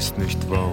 Weißt nicht warum.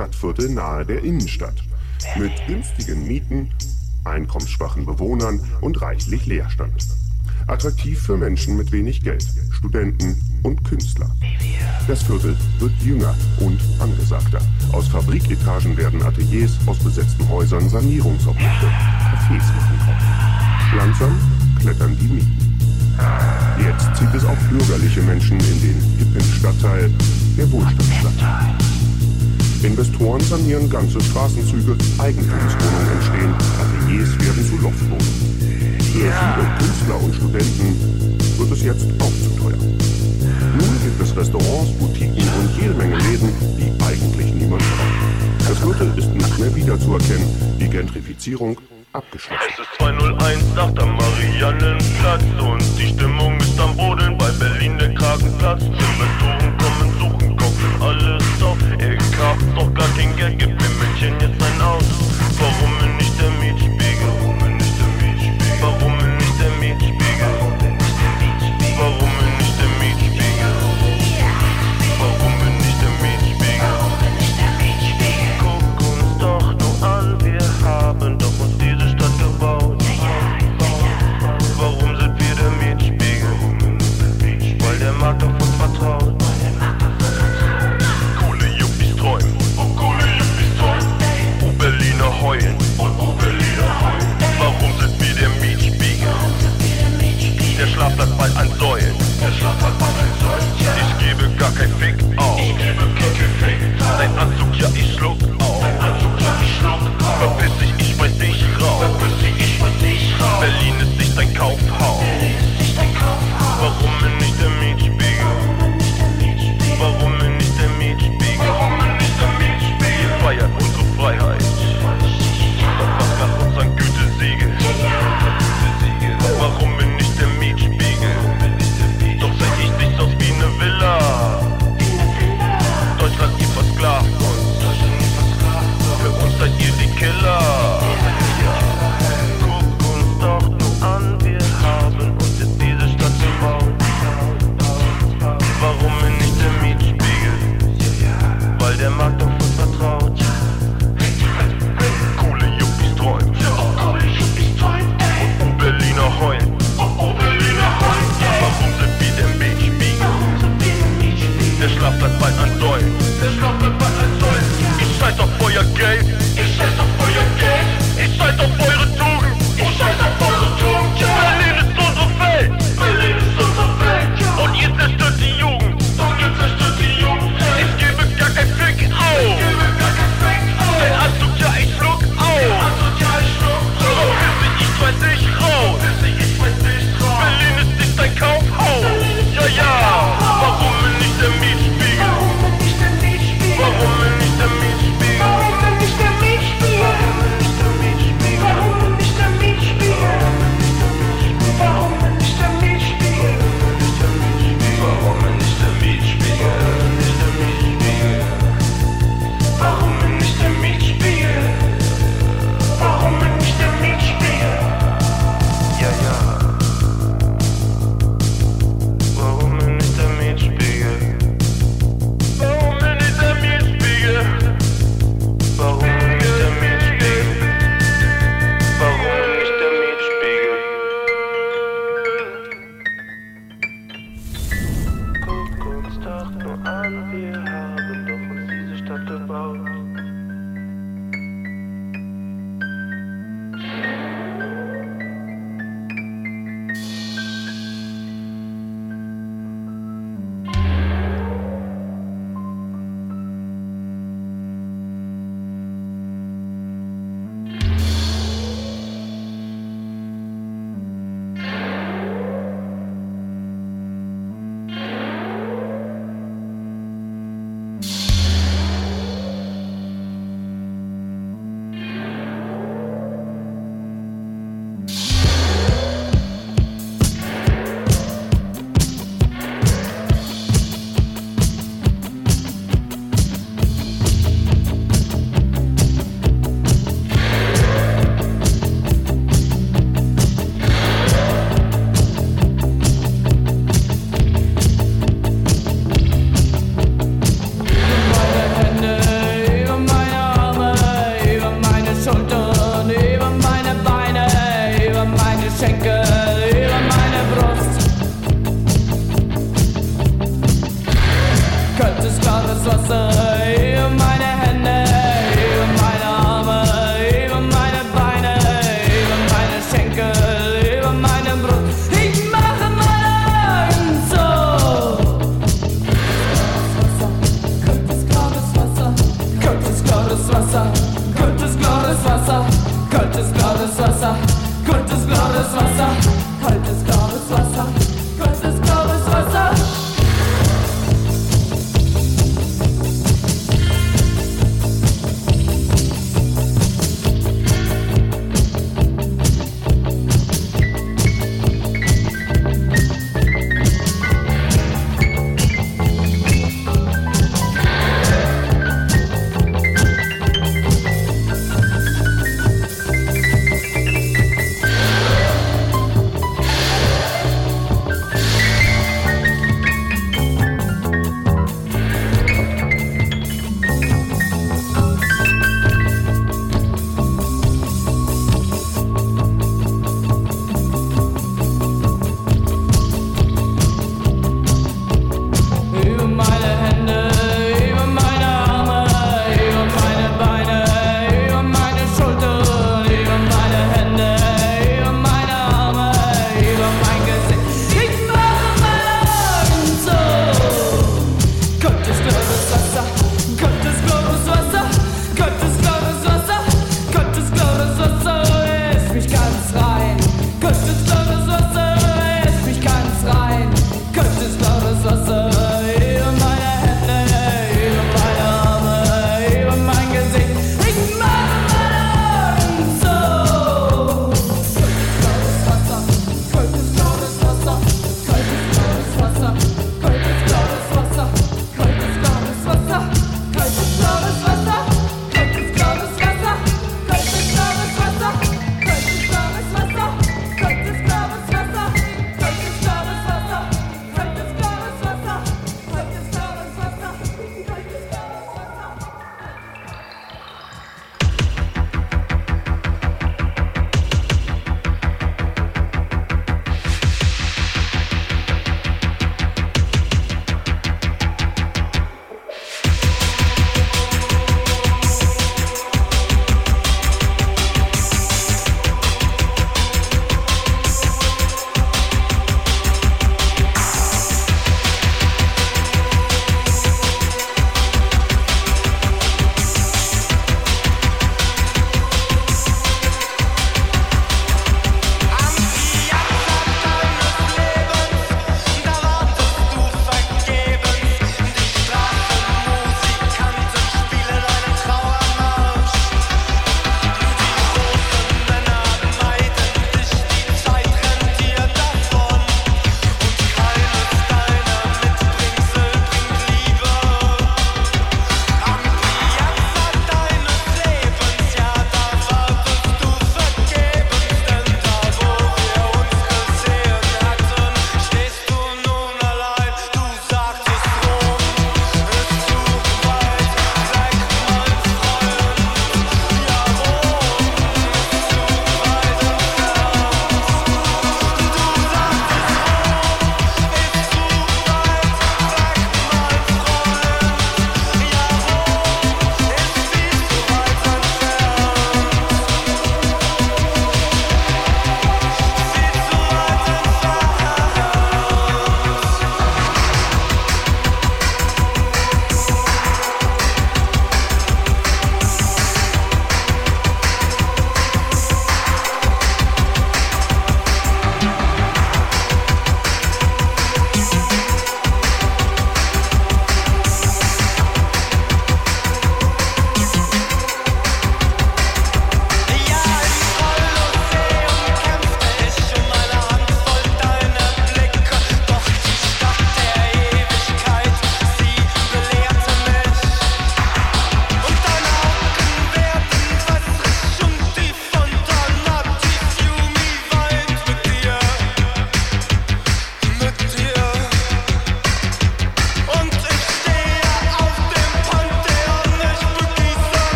Stadtviertel nahe der Innenstadt mit günstigen Mieten, einkommensschwachen Bewohnern und reichlich Leerstand. Attraktiv für Menschen mit wenig Geld, Studenten und Künstler. Das Viertel wird jünger und angesagter. Aus Fabriketagen werden Ateliers, aus besetzten Häusern Sanierungsobjekte. Cafés machen. Langsam klettern die Mieten. Jetzt zieht es auch bürgerliche Menschen in den hippen Stadtteil der Wohlstandsstadt. Investoren sanieren ganze Straßenzüge, Eigentumswohnungen entstehen, Ateliers werden zu Loftwohnungen. Für viele Künstler und Studenten wird es jetzt auch zu teuer. Nun gibt es Restaurants, Boutiquen und jede Menge Läden, die eigentlich niemand braucht. Das Viertel ist nicht mehr wiederzuerkennen. Die Gentrifizierung abgeschlossen. Es ist 201 nach der Mariannenplatz und die Stimmung ist am Boden bei Berlin der Kragenplatz. Investoren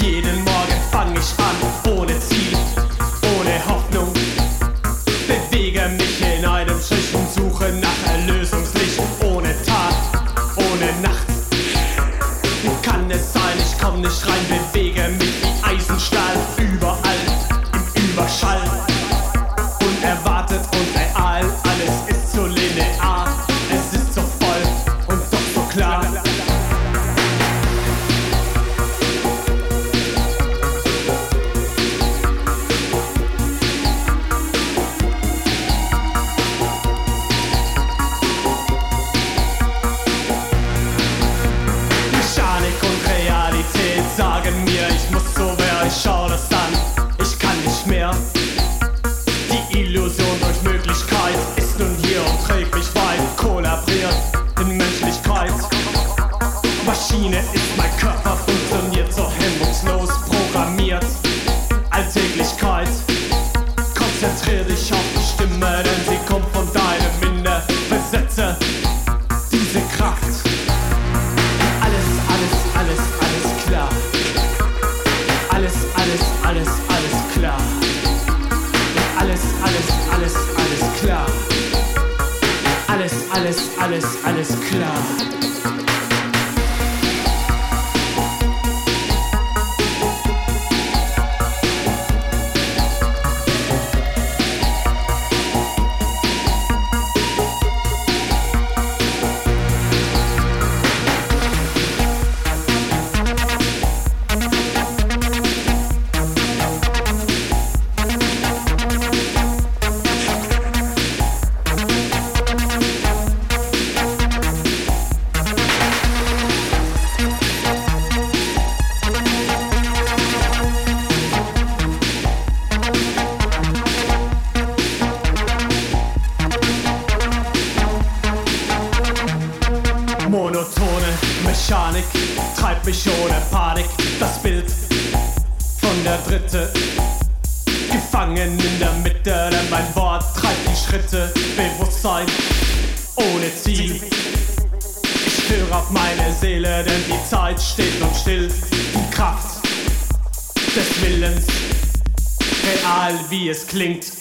Jeder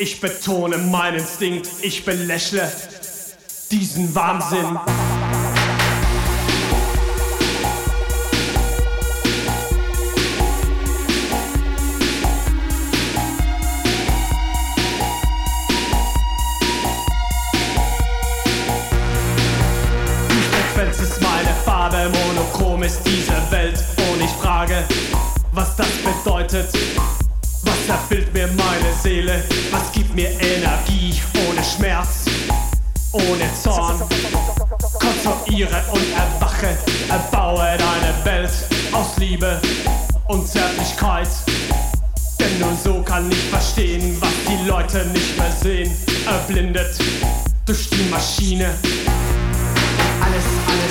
ich betone meinen Instinkt, ich belächle diesen Wahnsinn. Farbe, monochrom ist diese Welt. Und ich frage, was das bedeutet. Seele? Was gibt mir Energie ohne Schmerz, ohne Zorn? Konstruiere und erwache, erbaue deine Welt aus Liebe und Zärtlichkeit. Denn nur so kann ich verstehen, was die Leute nicht mehr sehen. Erblindet durch die Maschine. Alles, alles,